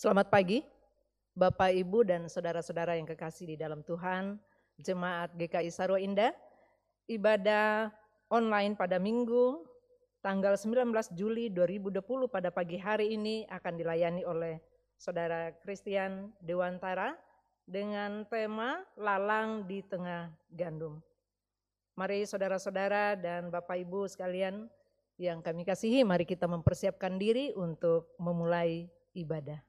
Selamat pagi, Bapak, Ibu, dan saudara-saudara yang kekasih di dalam Tuhan, Jemaat GKI Sarwa Indah, ibadah online pada Minggu tanggal 19 Juli 2020 pada pagi hari ini akan dilayani oleh Saudara Christian Dewantara dengan tema Lalang di Tengah Gandum. Mari saudara-saudara dan Bapak Ibu sekalian yang kami kasihi, mari kita mempersiapkan diri untuk memulai ibadah.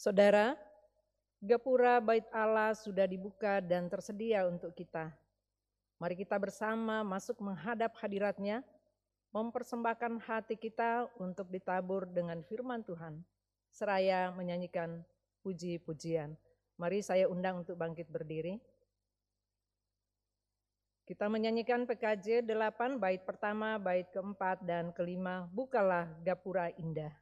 Saudara, Gapura Bait Allah sudah dibuka dan tersedia untuk kita. Mari kita bersama masuk menghadap hadiratnya, mempersembahkan hati kita untuk ditabur dengan firman Tuhan, seraya menyanyikan puji-pujian. Mari saya undang untuk bangkit berdiri. Kita menyanyikan PKJ 8, bait pertama, bait keempat, dan kelima, Bukalah Gapura Indah.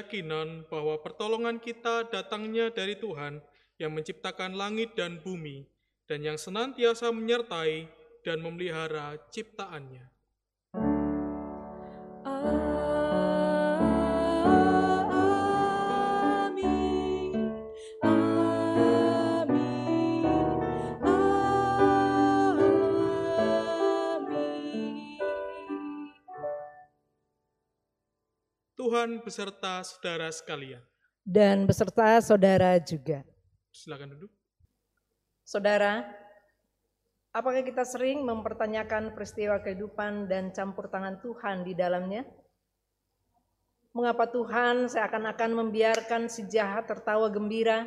Keyakinan bahwa pertolongan kita datangnya dari Tuhan yang menciptakan langit dan bumi dan yang senantiasa menyertai dan memelihara ciptaannya. Tuhan beserta saudara sekalian. Dan beserta saudara juga. Silakan duduk. Saudara, apakah kita sering mempertanyakan peristiwa kehidupan dan campur tangan Tuhan di dalamnya? Mengapa Tuhan seakan-akan membiarkan si jahat tertawa gembira,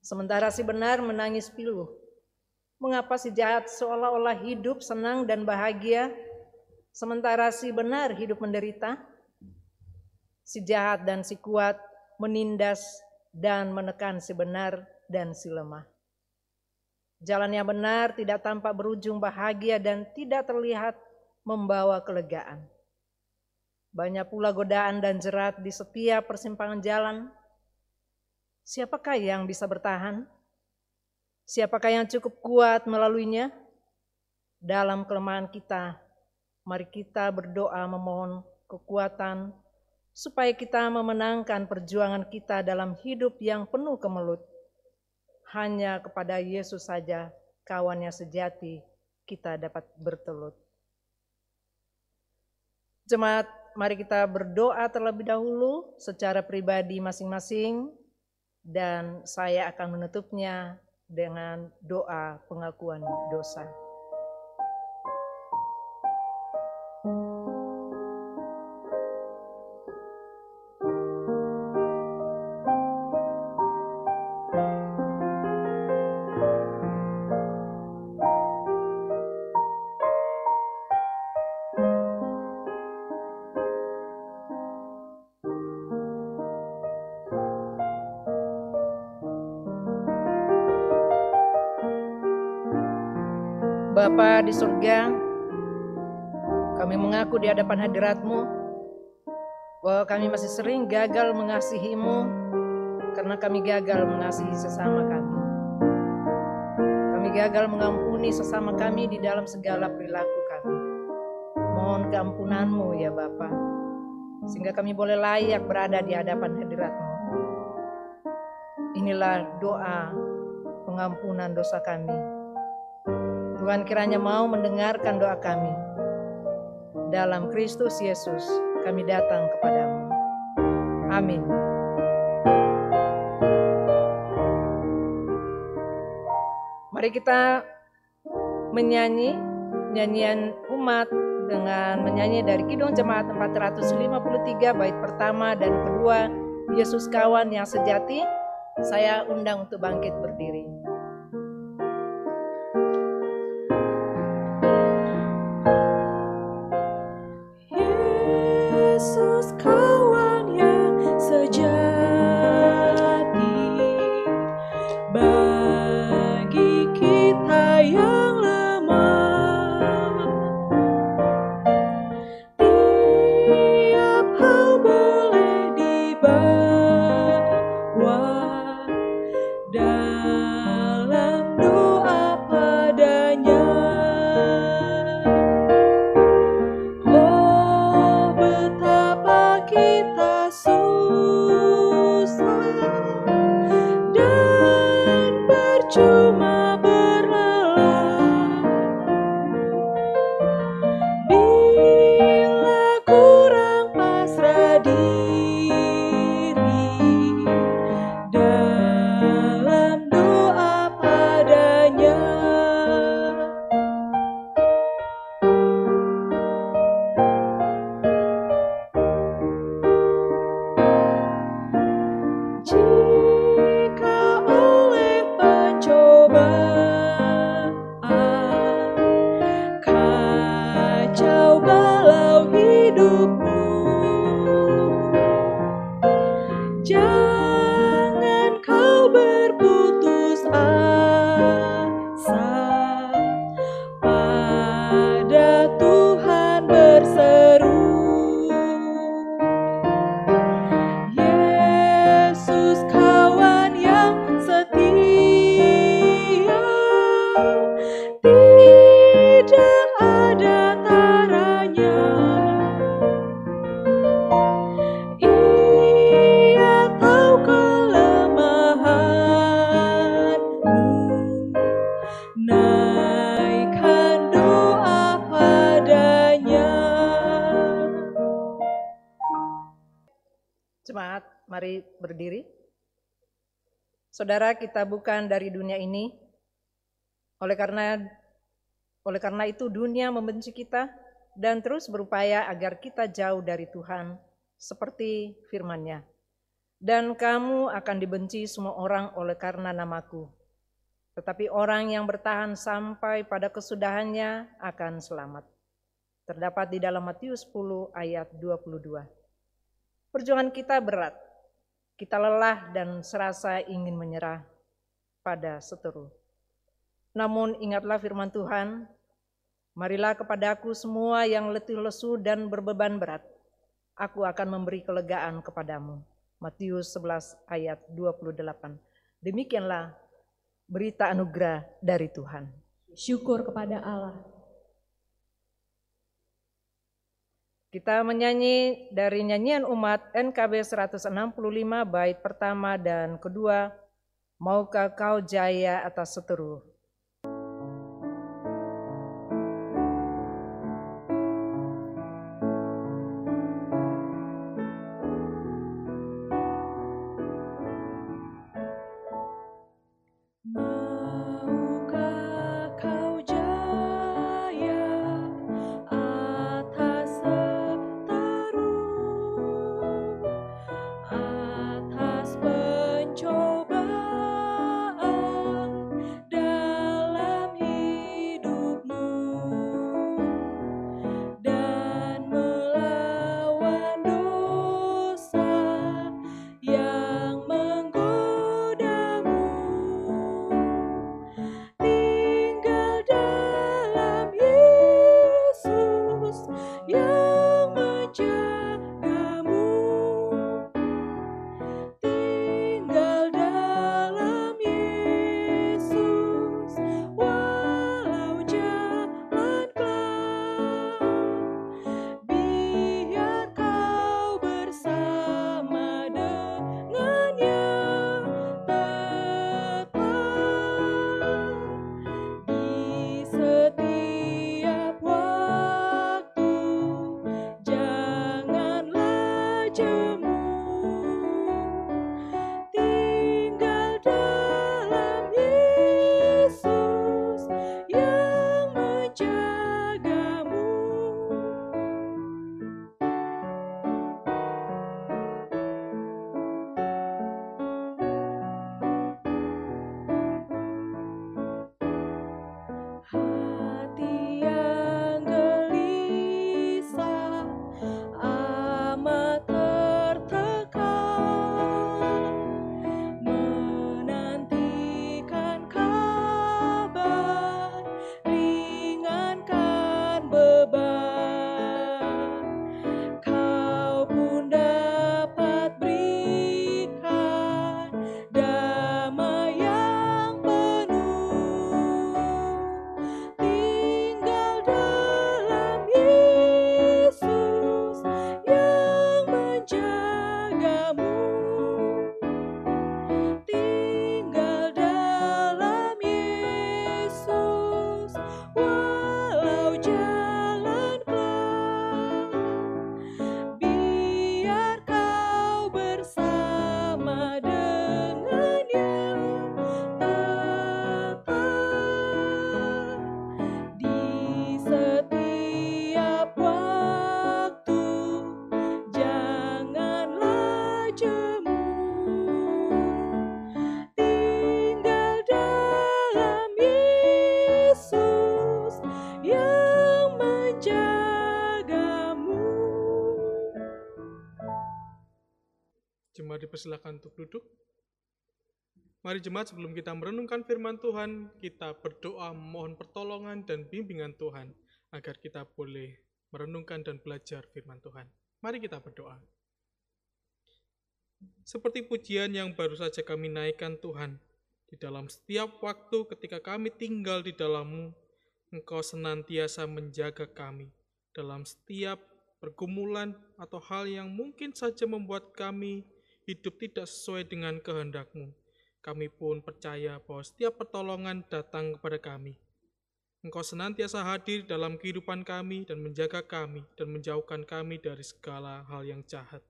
sementara si benar menangis pilu? Mengapa si jahat seolah-olah hidup senang dan bahagia, sementara si benar hidup menderita? Si jahat dan si kuat menindas dan menekan si benar dan si lemah. Jalan yang benar tidak tampak berujung bahagia dan tidak terlihat membawa kelegaan. Banyak pula godaan dan jerat di setiap persimpangan jalan. Siapakah yang bisa bertahan? Siapakah yang cukup kuat melaluinya? Dalam kelemahan kita, mari kita berdoa memohon kekuatan supaya kita memenangkan perjuangan kita dalam hidup yang penuh kemelut. Hanya kepada Yesus saja, kawannya sejati, kita dapat bertelut. Jemaat, mari kita berdoa terlebih dahulu secara pribadi masing-masing dan saya akan menutupnya dengan doa pengakuan dosa. Bapa di surga, kami mengaku di hadapan hadiratmu bahwa kami masih sering gagal mengasihimu karena kami gagal mengasihi sesama kami. Kami gagal mengampuni sesama kami di dalam segala perilaku kami. Mohon keampunanmu ya Bapa, sehingga kami boleh layak berada di hadapan hadiratmu. Inilah doa pengampunan dosa kami Tuhan kiranya mau mendengarkan doa kami. Dalam Kristus Yesus kami datang kepadamu. Amin. Mari kita menyanyi nyanyian umat dengan menyanyi dari Kidung Jemaat 453 bait pertama dan kedua Yesus kawan yang sejati. Saya undang untuk bangkit berdiri. what Saudara, kita bukan dari dunia ini. Oleh karena oleh karena itu dunia membenci kita dan terus berupaya agar kita jauh dari Tuhan seperti firman-Nya. Dan kamu akan dibenci semua orang oleh karena namaku. Tetapi orang yang bertahan sampai pada kesudahannya akan selamat. Terdapat di dalam Matius 10 ayat 22. Perjuangan kita berat, kita lelah dan serasa ingin menyerah pada seteru. Namun ingatlah firman Tuhan, marilah kepadaku semua yang letih lesu dan berbeban berat, aku akan memberi kelegaan kepadamu. Matius 11 ayat 28. Demikianlah berita anugerah dari Tuhan. Syukur kepada Allah. Kita menyanyi dari nyanyian umat NKB 165 bait pertama dan kedua, Maukah kau jaya atas seteru? Dipersilakan untuk duduk. Mari jemaat sebelum kita merenungkan firman Tuhan, kita berdoa mohon pertolongan dan bimbingan Tuhan agar kita boleh merenungkan dan belajar firman Tuhan. Mari kita berdoa. Seperti pujian yang baru saja kami naikkan Tuhan, di dalam setiap waktu ketika kami tinggal di dalammu, Engkau senantiasa menjaga kami dalam setiap pergumulan atau hal yang mungkin saja membuat kami hidup tidak sesuai dengan kehendakmu. Kami pun percaya bahwa setiap pertolongan datang kepada kami. Engkau senantiasa hadir dalam kehidupan kami dan menjaga kami dan menjauhkan kami dari segala hal yang jahat.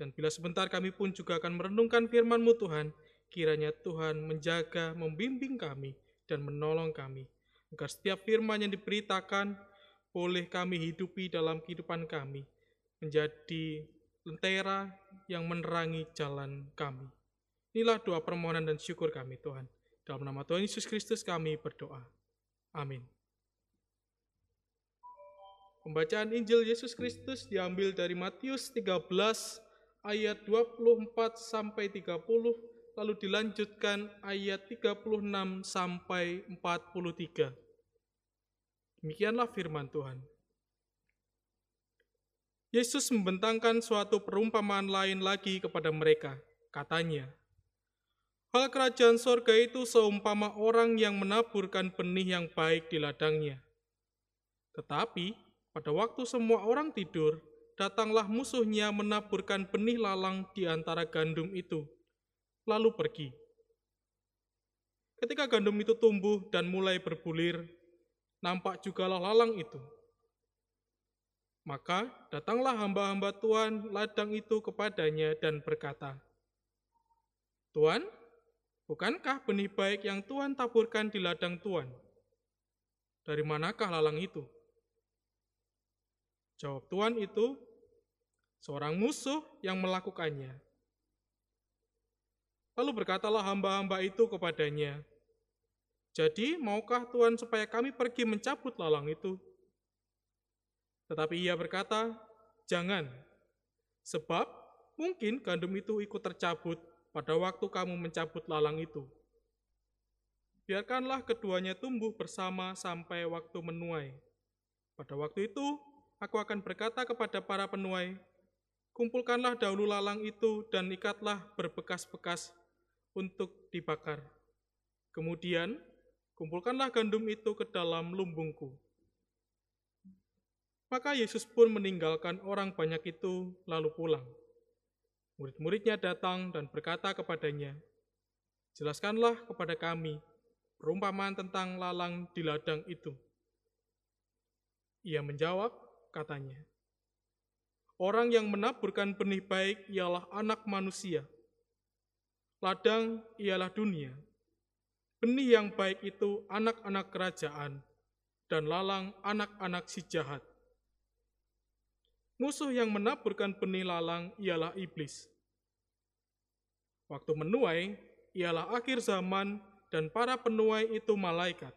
Dan bila sebentar kami pun juga akan merenungkan firman-Mu Tuhan, kiranya Tuhan menjaga, membimbing kami, dan menolong kami, agar setiap firman yang diberitakan boleh kami hidupi dalam kehidupan kami, menjadi lentera yang menerangi jalan kami. Inilah doa permohonan dan syukur kami Tuhan. Dalam nama Tuhan Yesus Kristus kami berdoa. Amin. Pembacaan Injil Yesus Kristus diambil dari Matius 13 ayat 24 sampai 30 lalu dilanjutkan ayat 36 sampai 43. Demikianlah firman Tuhan. Yesus membentangkan suatu perumpamaan lain lagi kepada mereka. Katanya, Hal kerajaan sorga itu seumpama orang yang menaburkan benih yang baik di ladangnya. Tetapi Pada waktu semua orang tidur, datanglah musuhnya menaburkan benih lalang di antara gandum itu, lalu pergi. Ketika gandum itu tumbuh dan mulai berbulir, nampak jugalah lalang itu. Maka datanglah hamba-hamba Tuhan ladang itu kepadanya dan berkata, Tuan, bukankah benih baik yang Tuhan taburkan di ladang Tuan? Dari manakah lalang itu? Jawab Tuhan itu, seorang musuh yang melakukannya. Lalu berkatalah hamba-hamba itu kepadanya, Jadi maukah Tuhan supaya kami pergi mencabut lalang itu? Tetapi ia berkata, Jangan, sebab mungkin gandum itu ikut tercabut pada waktu kamu mencabut lalang itu. Biarkanlah keduanya tumbuh bersama sampai waktu menuai. Pada waktu itu, aku akan berkata kepada para penuai, Kumpulkanlah dahulu lalang itu dan ikatlah berbekas-bekas untuk dibakar. Kemudian, kumpulkanlah gandum itu ke dalam lumbungku. Maka Yesus pun meninggalkan orang banyak itu lalu pulang. Murid-muridnya datang dan berkata kepadanya, Jelaskanlah kepada kami perumpamaan tentang lalang di ladang itu. Ia menjawab, katanya, Orang yang menaburkan benih baik ialah anak manusia. Ladang ialah dunia. Benih yang baik itu anak-anak kerajaan, dan lalang anak-anak si jahat. Musuh yang menaburkan benih lalang ialah iblis. Waktu menuai ialah akhir zaman dan para penuai itu malaikat.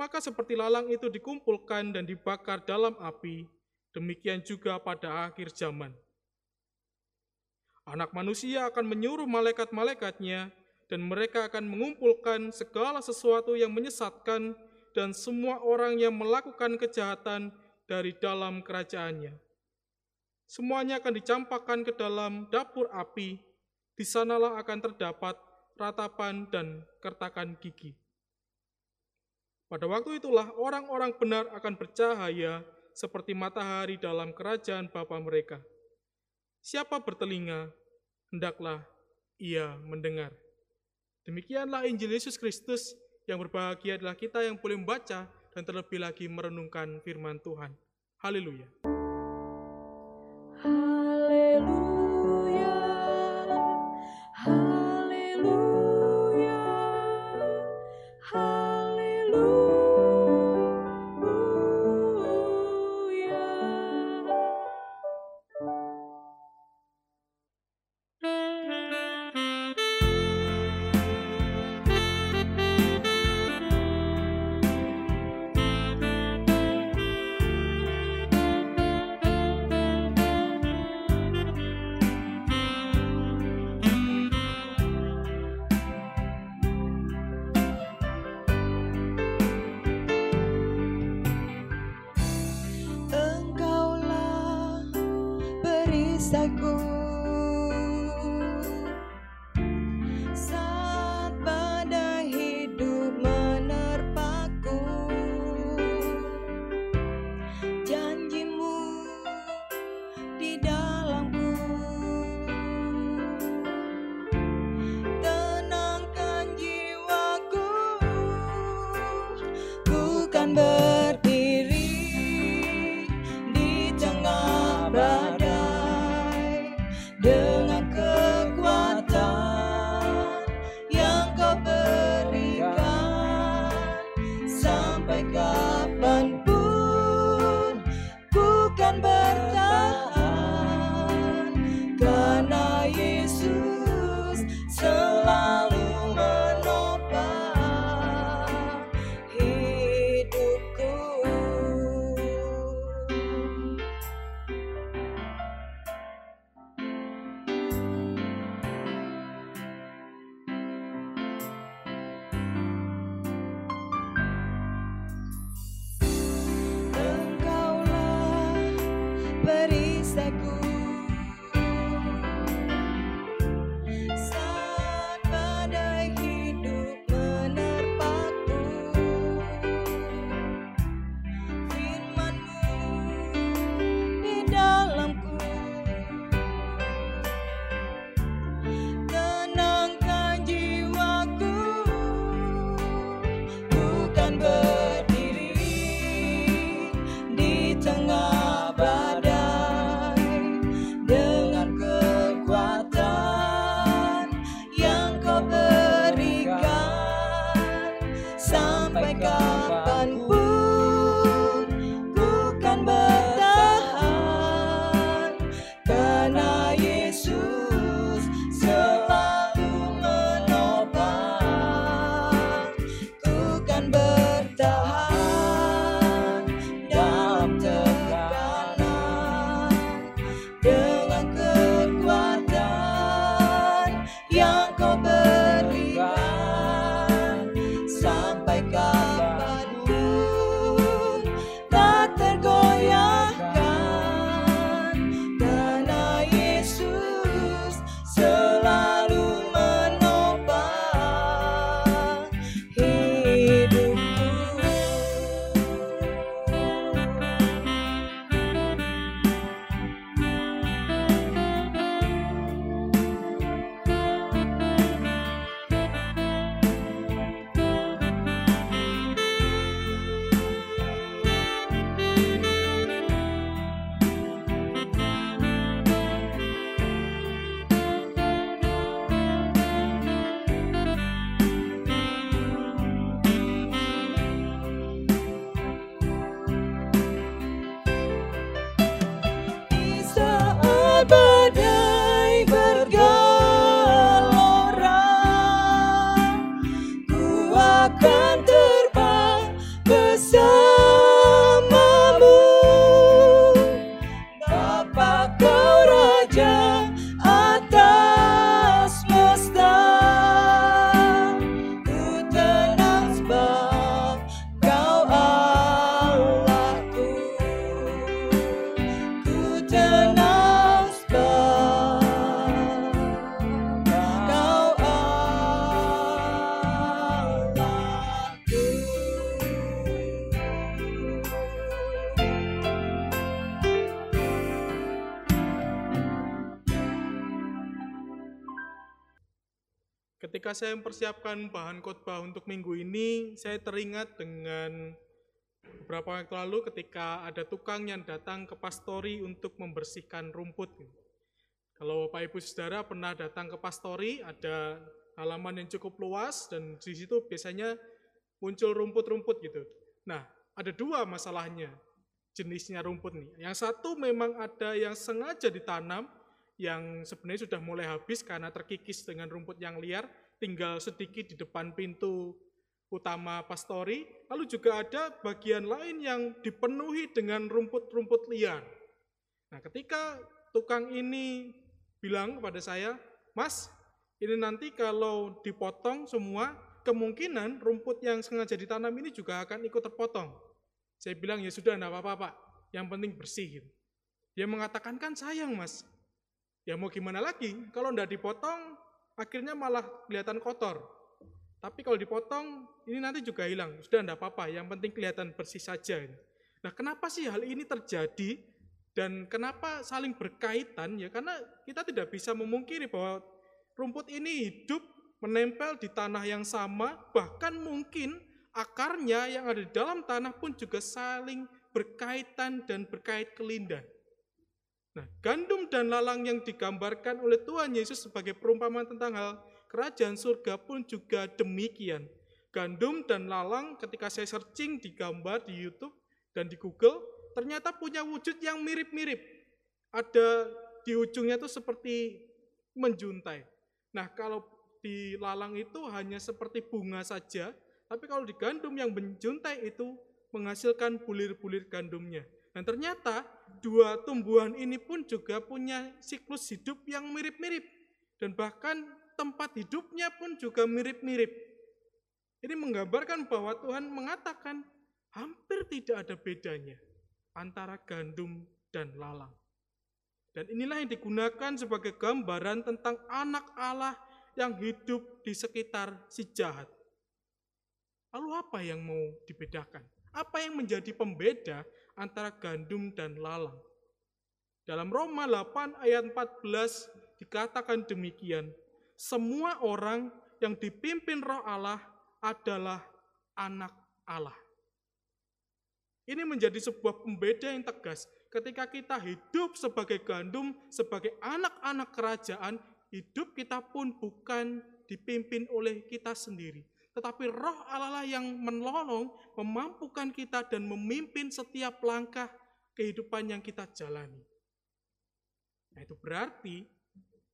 Maka seperti lalang itu dikumpulkan dan dibakar dalam api, demikian juga pada akhir zaman. Anak manusia akan menyuruh malaikat-malaikatnya, dan mereka akan mengumpulkan segala sesuatu yang menyesatkan dan semua orang yang melakukan kejahatan dari dalam kerajaannya. Semuanya akan dicampakkan ke dalam dapur api, di sanalah akan terdapat ratapan dan kertakan gigi. Pada waktu itulah orang-orang benar akan bercahaya seperti matahari dalam kerajaan Bapa mereka. Siapa bertelinga, hendaklah ia mendengar. Demikianlah Injil Yesus Kristus yang berbahagia adalah kita yang boleh membaca dan terlebih lagi merenungkan firman Tuhan. Haleluya. Perisaiku saat saya mempersiapkan bahan khotbah untuk minggu ini, saya teringat dengan beberapa waktu lalu ketika ada tukang yang datang ke pastori untuk membersihkan rumput. Kalau Bapak Ibu Saudara pernah datang ke pastori, ada halaman yang cukup luas dan di situ biasanya muncul rumput-rumput gitu. Nah, ada dua masalahnya jenisnya rumput nih. Yang satu memang ada yang sengaja ditanam, yang sebenarnya sudah mulai habis karena terkikis dengan rumput yang liar, tinggal sedikit di depan pintu utama pastori. Lalu juga ada bagian lain yang dipenuhi dengan rumput-rumput liar. Nah, ketika tukang ini bilang kepada saya, Mas, ini nanti kalau dipotong semua, kemungkinan rumput yang sengaja ditanam ini juga akan ikut terpotong. Saya bilang, ya sudah, enggak apa-apa, Pak. Yang penting bersih. Dia mengatakan, kan sayang, Mas. Ya mau gimana lagi, kalau enggak dipotong, akhirnya malah kelihatan kotor. Tapi kalau dipotong, ini nanti juga hilang. Sudah enggak apa-apa, yang penting kelihatan bersih saja. Nah, kenapa sih hal ini terjadi? Dan kenapa saling berkaitan? Ya karena kita tidak bisa memungkiri bahwa rumput ini hidup menempel di tanah yang sama, bahkan mungkin akarnya yang ada di dalam tanah pun juga saling berkaitan dan berkait kelindan. Nah, gandum dan lalang yang digambarkan oleh Tuhan Yesus sebagai perumpamaan tentang hal kerajaan surga pun juga demikian. Gandum dan lalang ketika saya searching di gambar di YouTube dan di Google, ternyata punya wujud yang mirip-mirip. Ada di ujungnya itu seperti menjuntai. Nah, kalau di lalang itu hanya seperti bunga saja, tapi kalau di gandum yang menjuntai itu menghasilkan bulir-bulir gandumnya. Dan ternyata dua tumbuhan ini pun juga punya siklus hidup yang mirip-mirip. Dan bahkan tempat hidupnya pun juga mirip-mirip. Ini menggambarkan bahwa Tuhan mengatakan hampir tidak ada bedanya antara gandum dan lalang. Dan inilah yang digunakan sebagai gambaran tentang anak Allah yang hidup di sekitar si jahat. Lalu apa yang mau dibedakan? Apa yang menjadi pembeda antara gandum dan lalang. Dalam Roma 8 ayat 14 dikatakan demikian, semua orang yang dipimpin roh Allah adalah anak Allah. Ini menjadi sebuah pembeda yang tegas ketika kita hidup sebagai gandum, sebagai anak-anak kerajaan, hidup kita pun bukan dipimpin oleh kita sendiri, tetapi roh Allah yang menolong, memampukan kita dan memimpin setiap langkah kehidupan yang kita jalani. Nah, itu berarti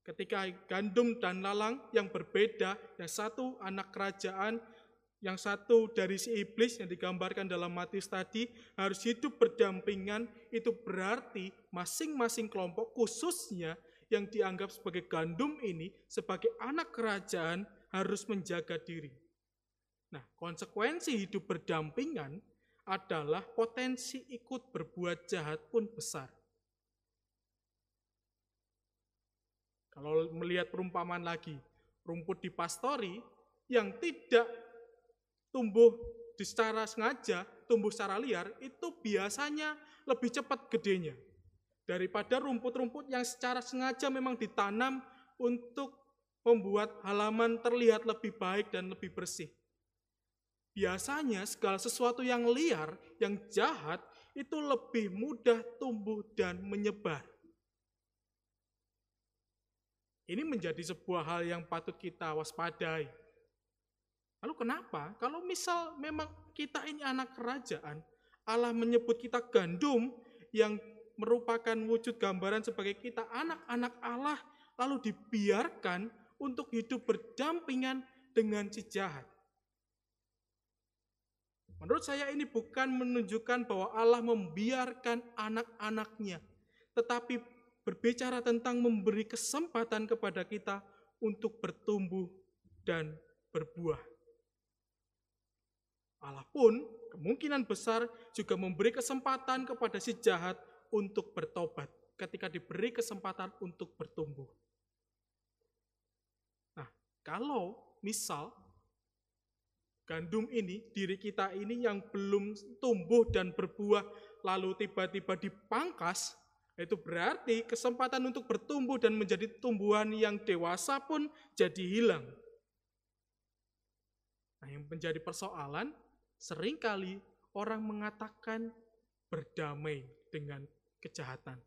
ketika gandum dan lalang yang berbeda, yang satu anak kerajaan, yang satu dari si iblis yang digambarkan dalam Matius tadi harus hidup berdampingan, itu berarti masing-masing kelompok khususnya yang dianggap sebagai gandum ini sebagai anak kerajaan harus menjaga diri. Nah, konsekuensi hidup berdampingan adalah potensi ikut berbuat jahat pun besar. Kalau melihat perumpamaan lagi, rumput di pastori yang tidak tumbuh secara sengaja, tumbuh secara liar, itu biasanya lebih cepat gedenya. Daripada rumput-rumput yang secara sengaja memang ditanam untuk membuat halaman terlihat lebih baik dan lebih bersih. Biasanya segala sesuatu yang liar, yang jahat, itu lebih mudah tumbuh dan menyebar. Ini menjadi sebuah hal yang patut kita waspadai. Lalu kenapa? Kalau misal memang kita ini anak kerajaan, Allah menyebut kita gandum yang merupakan wujud gambaran sebagai kita anak-anak Allah, lalu dibiarkan untuk hidup berdampingan dengan si jahat. Menurut saya ini bukan menunjukkan bahwa Allah membiarkan anak-anaknya, tetapi berbicara tentang memberi kesempatan kepada kita untuk bertumbuh dan berbuah. Allah pun kemungkinan besar juga memberi kesempatan kepada si jahat untuk bertobat ketika diberi kesempatan untuk bertumbuh. Nah, kalau misal gandum ini, diri kita ini yang belum tumbuh dan berbuah, lalu tiba-tiba dipangkas, itu berarti kesempatan untuk bertumbuh dan menjadi tumbuhan yang dewasa pun jadi hilang. Nah, yang menjadi persoalan sering kali orang mengatakan berdamai dengan kejahatan.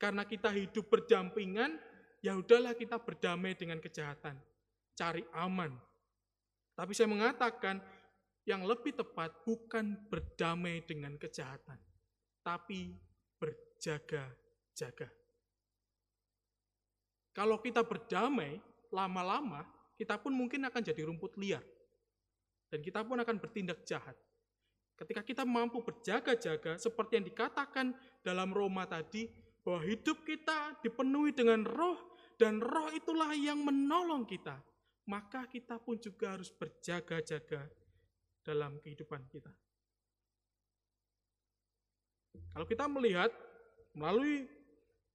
Karena kita hidup berdampingan, ya udahlah kita berdamai dengan kejahatan. Cari aman. Tapi saya mengatakan yang lebih tepat bukan berdamai dengan kejahatan, tapi berjaga-jaga. Kalau kita berdamai, lama-lama kita pun mungkin akan jadi rumput liar. Dan kita pun akan bertindak jahat. Ketika kita mampu berjaga-jaga, seperti yang dikatakan dalam Roma tadi, bahwa hidup kita dipenuhi dengan roh, dan roh itulah yang menolong kita. Maka kita pun juga harus berjaga-jaga dalam kehidupan kita. Kalau kita melihat melalui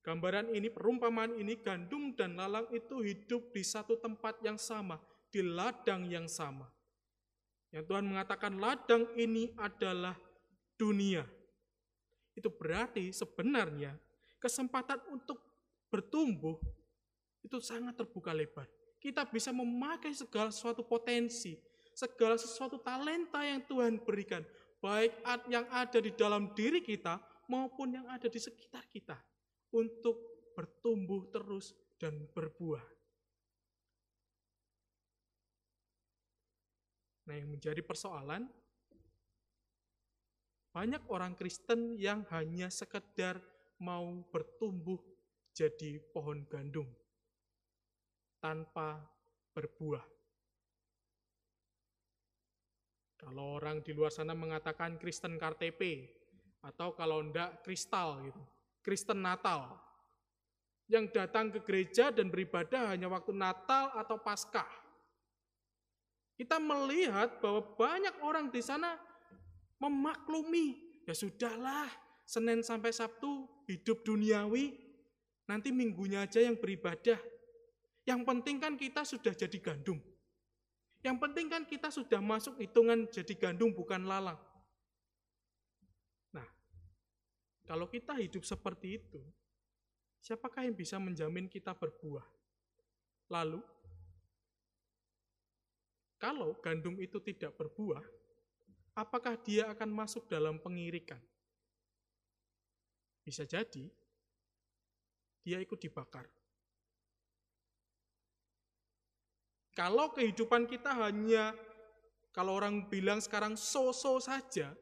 gambaran ini, perumpamaan ini, gandum dan lalang itu hidup di satu tempat yang sama, di ladang yang sama. Yang Tuhan mengatakan ladang ini adalah dunia. Itu berarti sebenarnya kesempatan untuk bertumbuh itu sangat terbuka lebar. Kita bisa memakai segala sesuatu potensi, segala sesuatu talenta yang Tuhan berikan, baik yang ada di dalam diri kita maupun yang ada di sekitar kita, untuk bertumbuh terus dan berbuah. Nah, yang menjadi persoalan, banyak orang Kristen yang hanya sekedar mau bertumbuh jadi pohon gandum tanpa berbuah. Kalau orang di luar sana mengatakan Kristen KTP, atau kalau enggak kristal gitu, Kristen Natal, yang datang ke gereja dan beribadah hanya waktu Natal atau Paskah. Kita melihat bahwa banyak orang di sana memaklumi, ya sudahlah, Senin sampai Sabtu hidup duniawi, nanti minggunya aja yang beribadah. Yang penting kan kita sudah jadi gandum. Yang penting kan kita sudah masuk hitungan jadi gandum bukan lalang. Nah, kalau kita hidup seperti itu, siapakah yang bisa menjamin kita berbuah? Lalu, kalau gandum itu tidak berbuah, apakah dia akan masuk dalam pengirikan? Bisa jadi dia ikut dibakar. Kalau kehidupan kita hanya, kalau orang bilang sekarang so-so saja,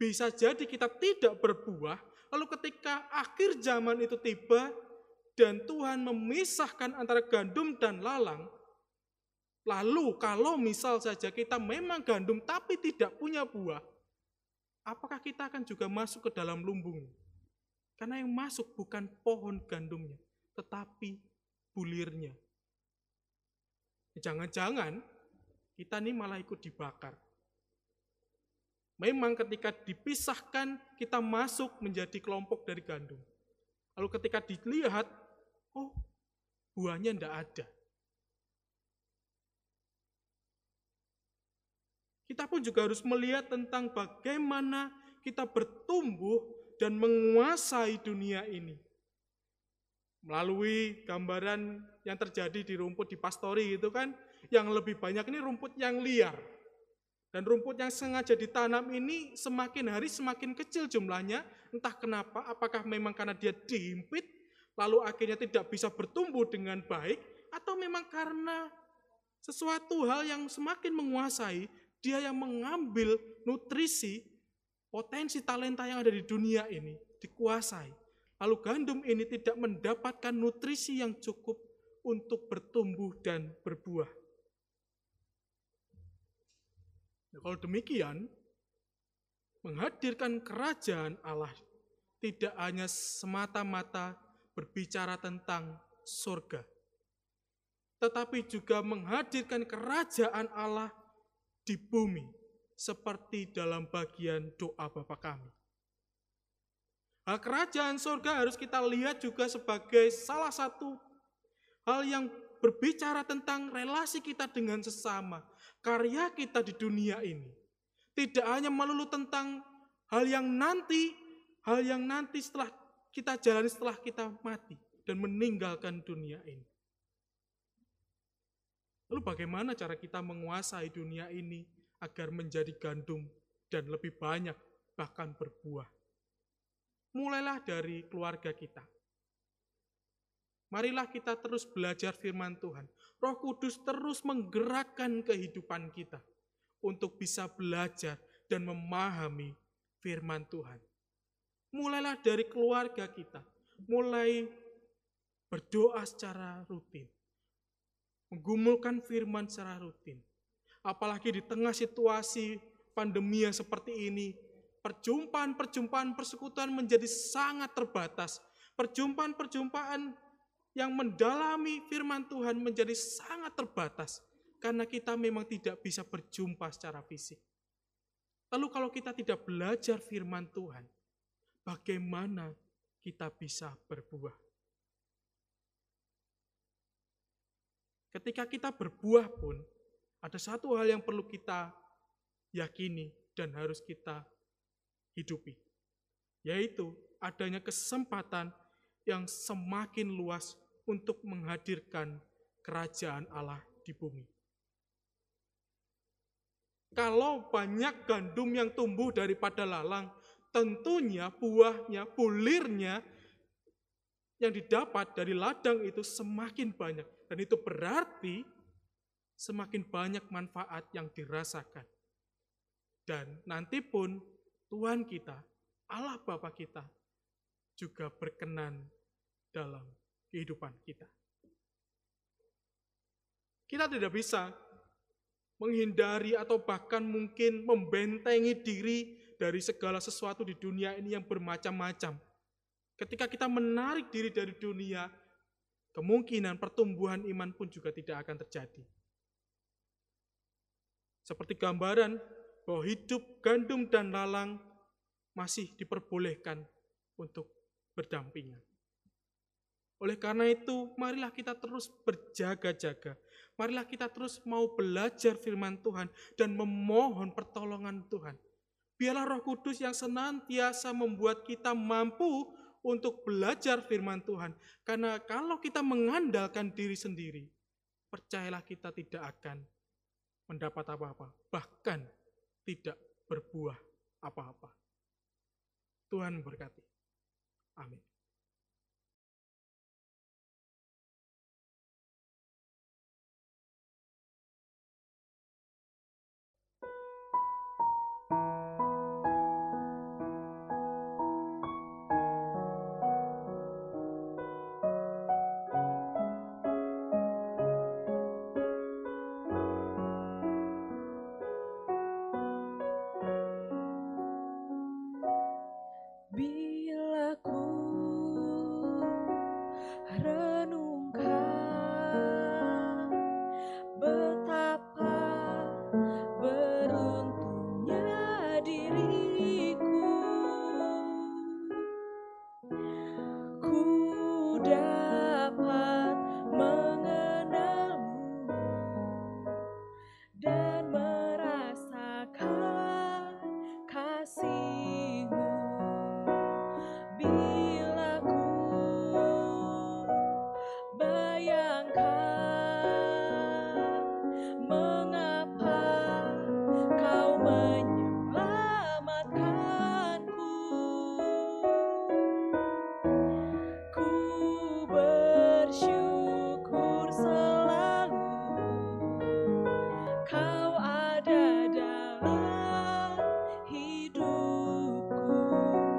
bisa jadi kita tidak berbuah, lalu ketika akhir zaman itu tiba, dan Tuhan memisahkan antara gandum dan lalang, Lalu kalau misal saja kita memang gandum tapi tidak punya buah, apakah kita akan juga masuk ke dalam lumbung? Karena yang masuk bukan pohon gandumnya, tetapi bulirnya. Jangan-jangan kita ini malah ikut dibakar. Memang ketika dipisahkan, kita masuk menjadi kelompok dari gandum. Lalu ketika dilihat, oh buahnya tidak ada. Kita pun juga harus melihat tentang bagaimana kita bertumbuh dan menguasai dunia ini. Melalui gambaran yang terjadi di rumput di pastori itu kan, yang lebih banyak ini rumput yang liar. Dan rumput yang sengaja ditanam ini semakin hari semakin kecil jumlahnya, entah kenapa, apakah memang karena dia diimpit, lalu akhirnya tidak bisa bertumbuh dengan baik, atau memang karena sesuatu hal yang semakin menguasai dia yang mengambil nutrisi, potensi talenta yang ada di dunia ini, dikuasai. Lalu gandum ini tidak mendapatkan nutrisi yang cukup untuk bertumbuh dan berbuah. Nah, kalau demikian, menghadirkan kerajaan Allah tidak hanya semata-mata berbicara tentang surga, tetapi juga menghadirkan kerajaan Allah di bumi seperti dalam bagian doa Bapa kami. Hal kerajaan surga harus kita lihat juga sebagai salah satu hal yang berbicara tentang relasi kita dengan sesama, karya kita di dunia ini. Tidak hanya melulu tentang hal yang nanti, hal yang nanti setelah kita jalani setelah kita mati dan meninggalkan dunia ini. Lalu bagaimana cara kita menguasai dunia ini agar menjadi gandum dan lebih banyak bahkan berbuah? Mulailah dari keluarga kita. Marilah kita terus belajar firman Tuhan. Roh Kudus terus menggerakkan kehidupan kita untuk bisa belajar dan memahami firman Tuhan. Mulailah dari keluarga kita, mulai berdoa secara rutin, menggumulkan firman secara rutin. Apalagi di tengah situasi pandemi yang seperti ini, perjumpaan-perjumpaan persekutuan menjadi sangat terbatas. Perjumpaan-perjumpaan yang mendalami firman Tuhan menjadi sangat terbatas karena kita memang tidak bisa berjumpa secara fisik. Lalu kalau kita tidak belajar firman Tuhan, bagaimana kita bisa berbuah? Ketika kita berbuah pun, ada satu hal yang perlu kita yakini dan harus kita hidupi, yaitu adanya kesempatan yang semakin luas untuk menghadirkan kerajaan Allah di bumi. Kalau banyak gandum yang tumbuh daripada lalang, tentunya buahnya, bulirnya yang didapat dari ladang itu semakin banyak. Dan itu berarti semakin banyak manfaat yang dirasakan. Dan nanti pun Tuhan kita, Allah Bapa kita, juga berkenan dalam kehidupan kita. Kita tidak bisa menghindari atau bahkan mungkin membentengi diri dari segala sesuatu di dunia ini yang bermacam-macam. Ketika kita menarik diri dari dunia, kemungkinan pertumbuhan iman pun juga tidak akan terjadi. Seperti gambaran bahwa hidup gandum dan lalang masih diperbolehkan untuk berdampingan. Oleh karena itu, marilah kita terus berjaga-jaga. Marilah kita terus mau belajar firman Tuhan dan memohon pertolongan Tuhan. Biarlah Roh Kudus yang senantiasa membuat kita mampu untuk belajar firman Tuhan. Karena kalau kita mengandalkan diri sendiri, percayalah kita tidak akan mendapat apa-apa, bahkan tidak berbuah apa-apa. Tuhan berkati. Amin.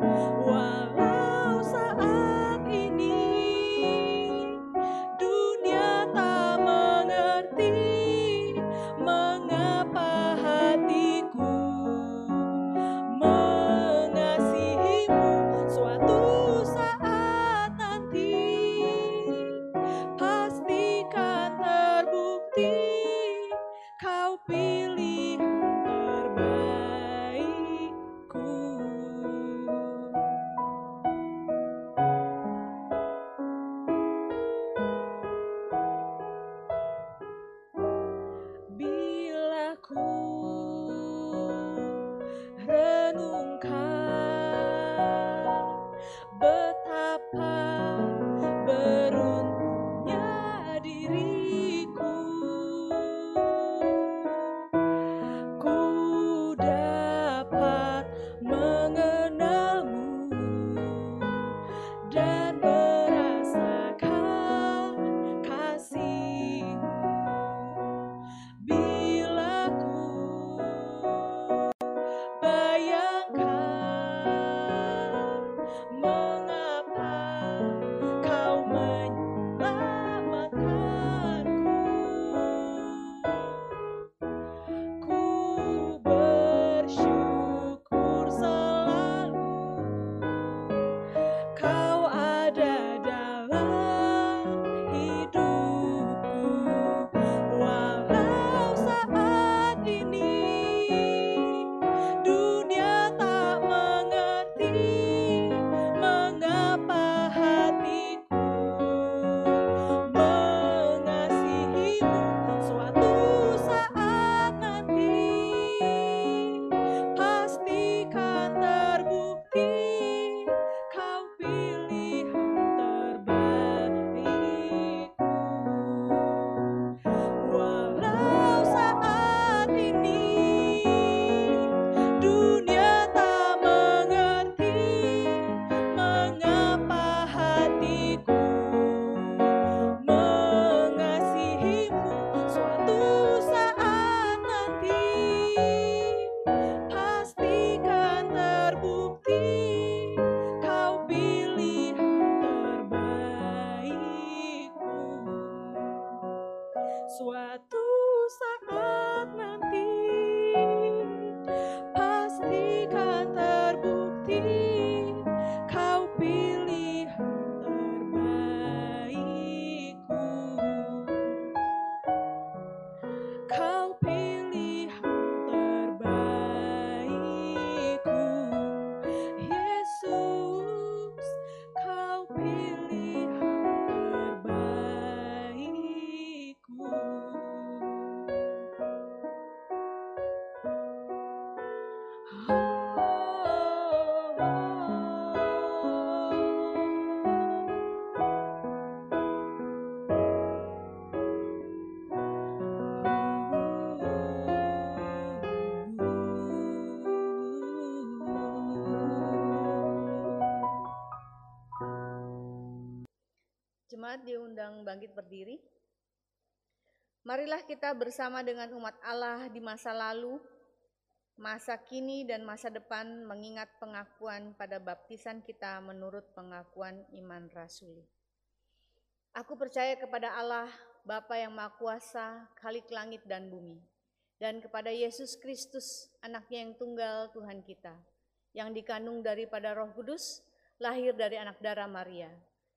我 Jemaat diundang bangkit berdiri. Marilah kita bersama dengan umat Allah di masa lalu, masa kini dan masa depan mengingat pengakuan pada baptisan kita menurut pengakuan iman rasuli. Aku percaya kepada Allah, Bapa yang Maha Kuasa, Khalik langit dan bumi, dan kepada Yesus Kristus, anaknya yang tunggal Tuhan kita, yang dikandung daripada roh kudus, lahir dari anak darah Maria,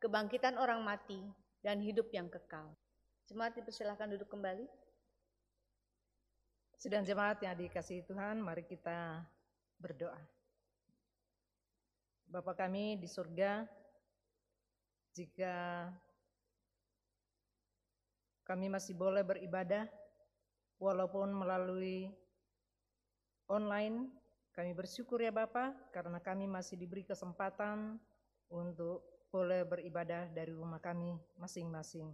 kebangkitan orang mati, dan hidup yang kekal. Jemaat dipersilahkan duduk kembali. Sidang jemaat yang dikasihi Tuhan, mari kita berdoa. Bapa kami di surga, jika kami masih boleh beribadah, walaupun melalui online, kami bersyukur ya Bapa, karena kami masih diberi kesempatan untuk boleh beribadah dari rumah kami masing-masing.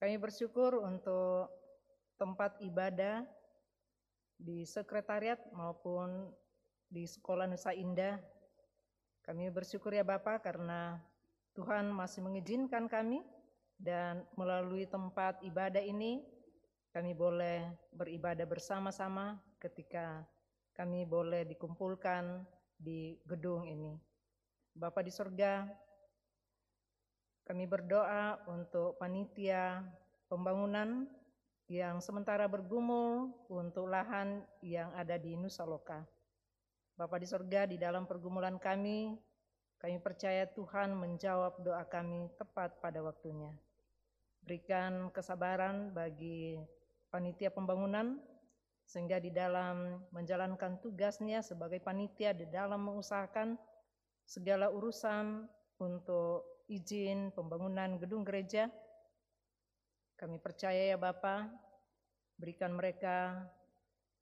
Kami bersyukur untuk tempat ibadah di sekretariat maupun di Sekolah Nusa Indah. Kami bersyukur ya Bapak karena Tuhan masih mengizinkan kami dan melalui tempat ibadah ini kami boleh beribadah bersama-sama ketika kami boleh dikumpulkan di gedung ini. Bapak di sorga, kami berdoa untuk panitia pembangunan yang sementara bergumul untuk lahan yang ada di Nusa Loka. Bapak di sorga, di dalam pergumulan kami, kami percaya Tuhan menjawab doa kami tepat pada waktunya. Berikan kesabaran bagi panitia pembangunan, sehingga di dalam menjalankan tugasnya sebagai panitia di dalam mengusahakan segala urusan untuk izin pembangunan gedung gereja, kami percaya ya Bapak, berikan mereka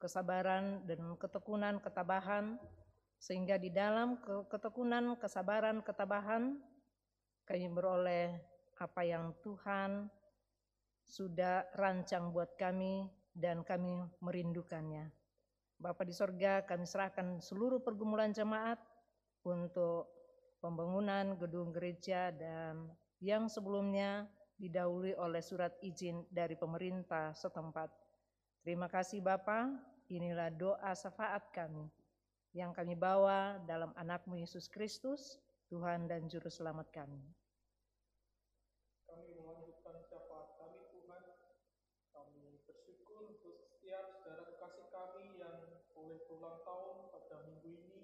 kesabaran dan ketekunan, ketabahan, sehingga di dalam ketekunan, kesabaran, ketabahan, kami beroleh apa yang Tuhan sudah rancang buat kami dan kami merindukannya. Bapak di sorga, kami serahkan seluruh pergumulan jemaat untuk pembangunan gedung gereja dan yang sebelumnya didahului oleh surat izin dari pemerintah setempat. Terima kasih Bapak, inilah doa syafaat kami yang kami bawa dalam anakmu Yesus Kristus, Tuhan dan Juru Selamat kami. Kami melanjutkan syafaat kami Tuhan. Kami bersyukur untuk setiap saudara kekasih kami yang boleh berulang tahun pada minggu ini.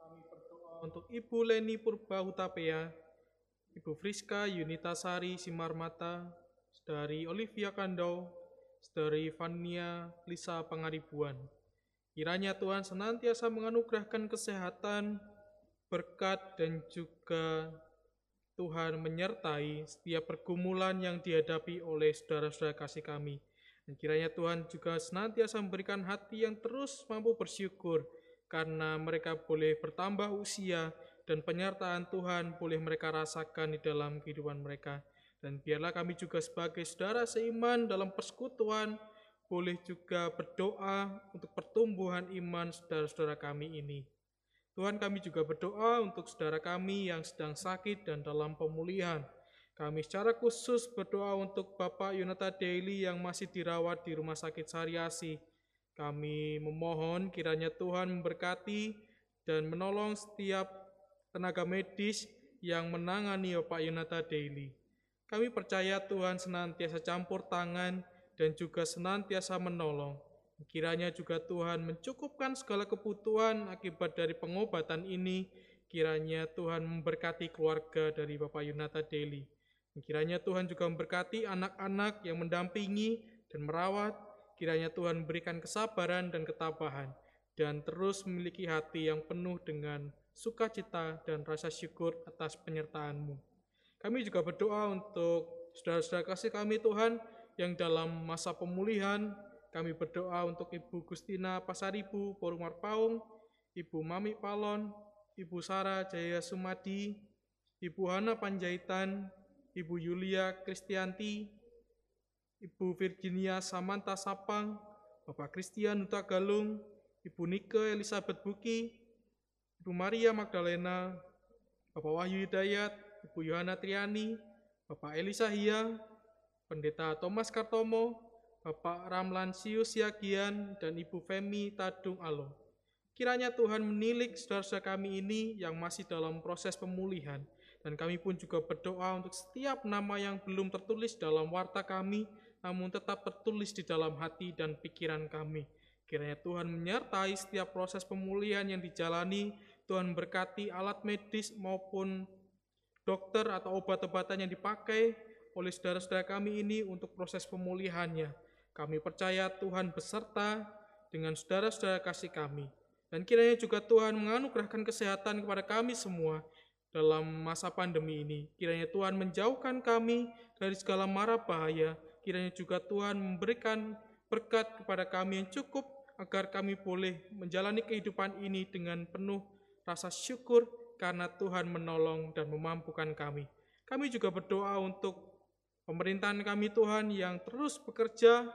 Kami berdoa untuk Ibu Leni Purba Hutapea, Ibu Friska Yunita Sari Simarmata, Saudari Olivia Kandau, Saudari Fania Lisa Pangaribuan. Kiranya Tuhan senantiasa menganugerahkan kesehatan, berkat, dan juga Tuhan menyertai setiap pergumulan yang dihadapi oleh saudara-saudara kasih kami. Dan kiranya Tuhan juga senantiasa memberikan hati yang terus mampu bersyukur, karena mereka boleh bertambah usia dan penyertaan Tuhan boleh mereka rasakan di dalam kehidupan mereka. Dan biarlah kami juga sebagai saudara seiman dalam persekutuan boleh juga berdoa untuk pertumbuhan iman saudara-saudara kami ini. Tuhan kami juga berdoa untuk saudara kami yang sedang sakit dan dalam pemulihan. Kami secara khusus berdoa untuk Bapak Yonata Daily yang masih dirawat di Rumah Sakit Sariasi. Kami memohon kiranya Tuhan memberkati dan menolong setiap tenaga medis yang menangani Bapak Yonata Daily. Kami percaya Tuhan senantiasa campur tangan dan juga senantiasa menolong. Kiranya juga Tuhan mencukupkan segala kebutuhan akibat dari pengobatan ini. Kiranya Tuhan memberkati keluarga dari Bapak Yunata Deli. Kiranya Tuhan juga memberkati anak-anak yang mendampingi dan merawat. Kiranya Tuhan memberikan kesabaran dan ketabahan. Dan terus memiliki hati yang penuh dengan sukacita dan rasa syukur atas penyertaan-Mu. Kami juga berdoa untuk saudara-saudara kasih kami Tuhan yang dalam masa pemulihan kami berdoa untuk Ibu Gustina Pasaribu Porumar Paung, Ibu Mami Palon, Ibu Sarah Jaya Sumadi, Ibu Hana Panjaitan, Ibu Yulia Kristianti, Ibu Virginia Samantha Sapang, Bapak Christian Huta Galung, Ibu Nike Elizabeth Buki, Ibu Maria Magdalena, Bapak Wahyu Hidayat, Ibu Yohana Triani, Bapak Elisa Hia, Pendeta Thomas Kartomo, Bapak Ramlan Sius Yagian, dan Ibu Femi Tadung Alo. Kiranya Tuhan menilik saudara-saudara kami ini yang masih dalam proses pemulihan, dan kami pun juga berdoa untuk setiap nama yang belum tertulis dalam warta kami, namun tetap tertulis di dalam hati dan pikiran kami. Kiranya Tuhan menyertai setiap proses pemulihan yang dijalani, Tuhan berkati alat medis maupun dokter atau obat-obatan yang dipakai oleh saudara-saudara kami ini untuk proses pemulihannya. Kami percaya Tuhan beserta dengan saudara-saudara kasih kami. Dan kiranya juga Tuhan menganugerahkan kesehatan kepada kami semua dalam masa pandemi ini. Kiranya Tuhan menjauhkan kami dari segala mara bahaya. Kiranya juga Tuhan memberikan berkat kepada kami yang cukup agar kami boleh menjalani kehidupan ini dengan penuh rasa syukur karena Tuhan menolong dan memampukan kami. Kami juga berdoa untuk pemerintahan kami Tuhan yang terus bekerja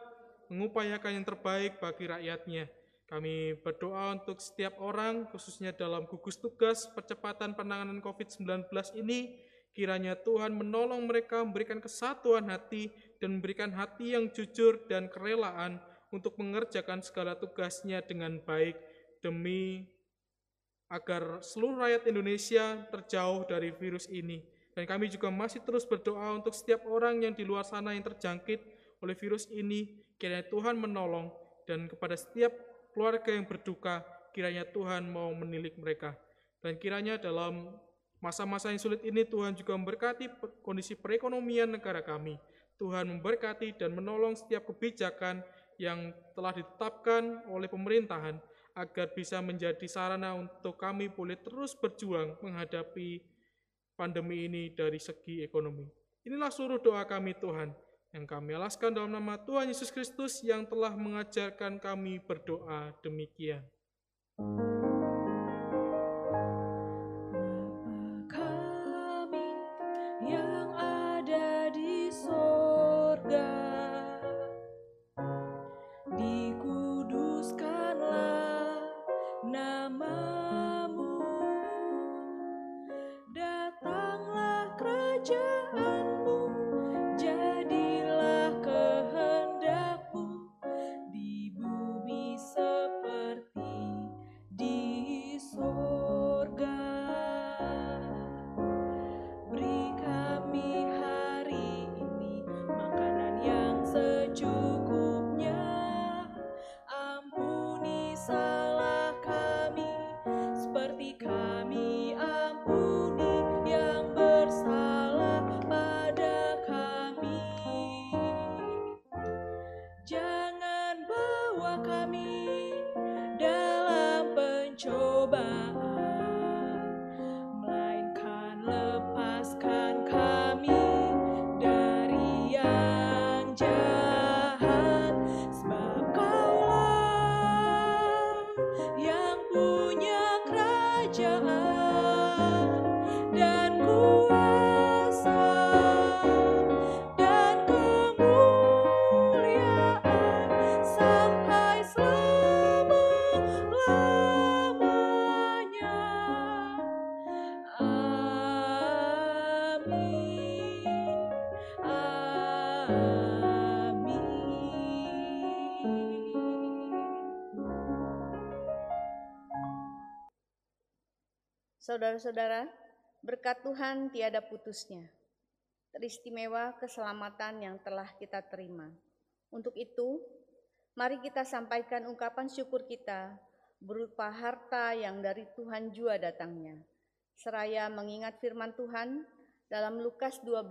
mengupayakan yang terbaik bagi rakyatnya. Kami berdoa untuk setiap orang, khususnya dalam gugus tugas percepatan penanganan COVID-19 ini, kiranya Tuhan menolong mereka memberikan kesatuan hati dan memberikan hati yang jujur dan kerelaan untuk mengerjakan segala tugasnya dengan baik demi agar seluruh rakyat Indonesia terjauh dari virus ini. Dan kami juga masih terus berdoa untuk setiap orang yang di luar sana yang terjangkit oleh virus ini, kiranya Tuhan menolong dan kepada setiap keluarga yang berduka, kiranya Tuhan mau menilik mereka. Dan kiranya dalam masa-masa yang sulit ini Tuhan juga memberkati kondisi perekonomian negara kami. Tuhan memberkati dan menolong setiap kebijakan yang telah ditetapkan oleh pemerintahan agar bisa menjadi sarana untuk kami boleh terus berjuang menghadapi pandemi ini dari segi ekonomi. Inilah seluruh doa kami Tuhan, yang kami alaskan dalam nama Tuhan Yesus Kristus yang telah mengajarkan kami berdoa demikian. Bapa Saudara-saudara, berkat Tuhan tiada putusnya. Teristimewa keselamatan yang telah kita terima. Untuk itu, mari kita sampaikan ungkapan syukur kita berupa harta yang dari Tuhan jua datangnya. Seraya mengingat firman Tuhan dalam Lukas 12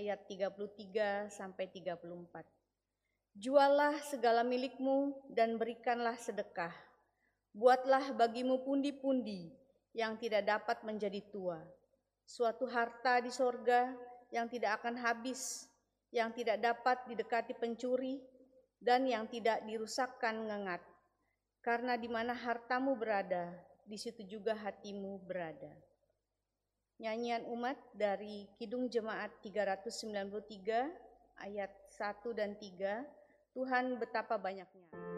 ayat 33 sampai 34. Jualah segala milikmu dan berikanlah sedekah. Buatlah bagimu pundi-pundi yang tidak dapat menjadi tua. Suatu harta di sorga yang tidak akan habis, yang tidak dapat didekati pencuri, dan yang tidak dirusakkan ngengat. Karena di mana hartamu berada, di situ juga hatimu berada. Nyanyian umat dari Kidung Jemaat 393 ayat 1 dan 3, Tuhan betapa banyaknya.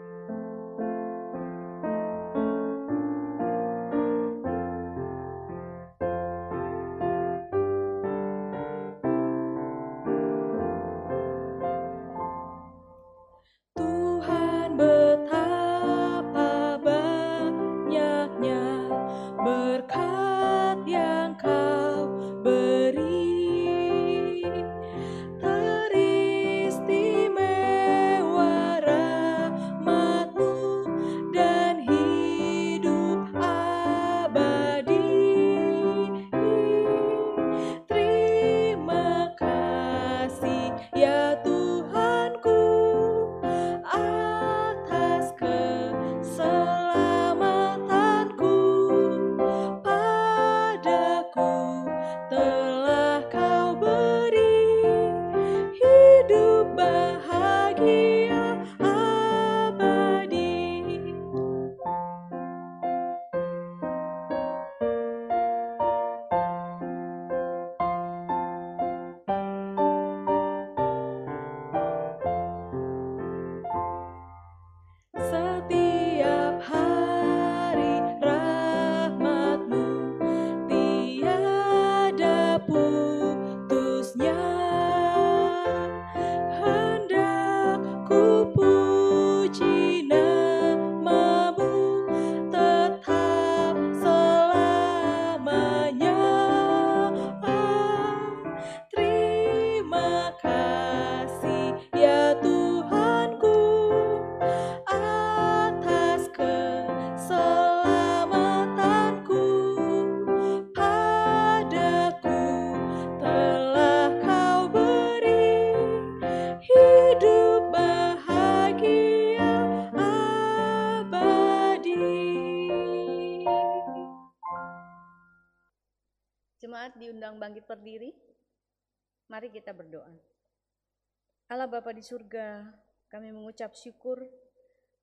Di surga, kami mengucap syukur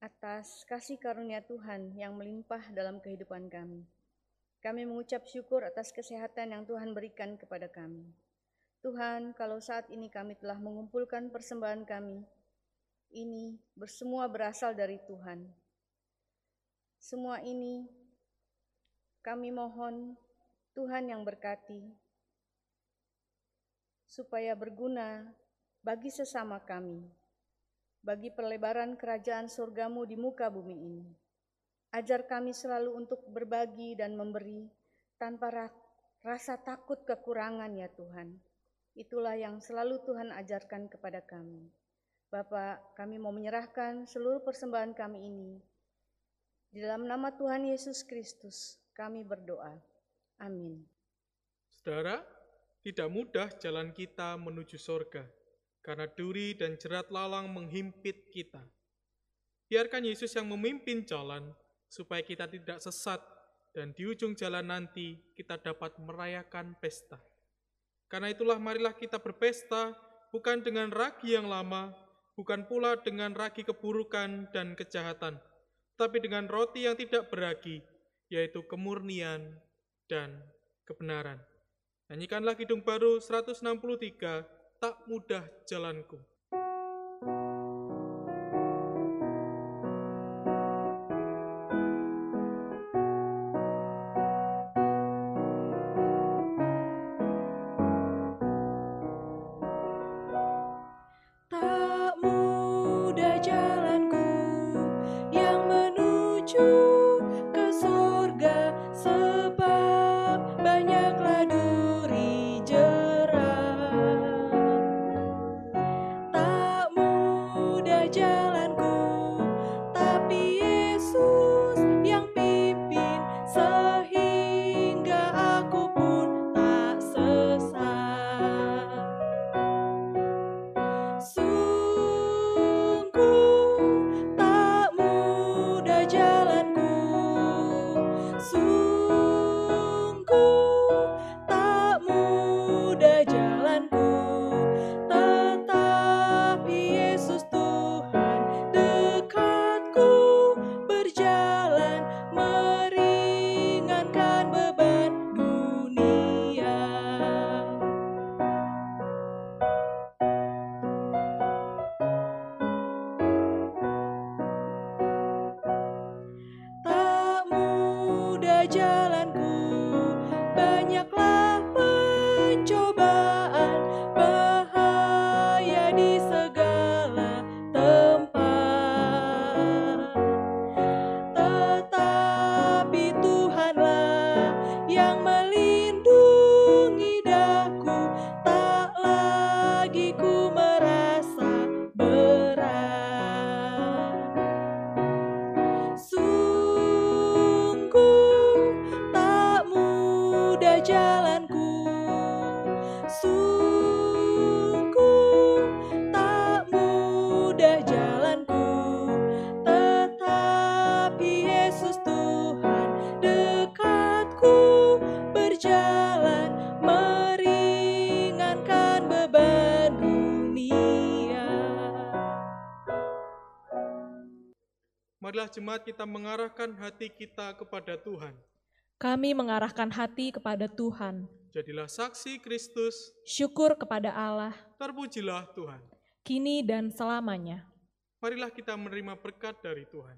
atas kasih karunia Tuhan yang melimpah dalam kehidupan kami. Kami mengucap syukur atas kesehatan yang Tuhan berikan kepada kami. Tuhan, kalau saat ini kami telah mengumpulkan persembahan kami, ini bersemua berasal dari Tuhan. Semua ini kami mohon Tuhan yang berkati, supaya berguna bagi sesama kami, bagi perlebaran kerajaan surgamu di muka bumi ini. Ajar kami selalu untuk berbagi dan memberi tanpa ra- rasa takut kekurangan ya Tuhan. Itulah yang selalu Tuhan ajarkan kepada kami. Bapak, kami mau menyerahkan seluruh persembahan kami ini. Di dalam nama Tuhan Yesus Kristus, kami berdoa. Amin. Saudara, tidak mudah jalan kita menuju sorga, karena duri dan jerat lalang menghimpit kita. Biarkan Yesus yang memimpin jalan, supaya kita tidak sesat, dan di ujung jalan nanti kita dapat merayakan pesta. Karena itulah marilah kita berpesta, bukan dengan ragi yang lama, bukan pula dengan ragi keburukan dan kejahatan, tapi dengan roti yang tidak beragi, yaitu kemurnian dan kebenaran. Nyanyikanlah Kidung Baru 163, Tak Mudah Jalanku. Jemaat kita mengarahkan hati kita kepada Tuhan. Kami mengarahkan hati kepada Tuhan. Jadilah saksi Kristus, Syukur kepada Allah, terpujilah Tuhan. kini dan selamanya. Marilah kita menerima berkat dari Tuhan.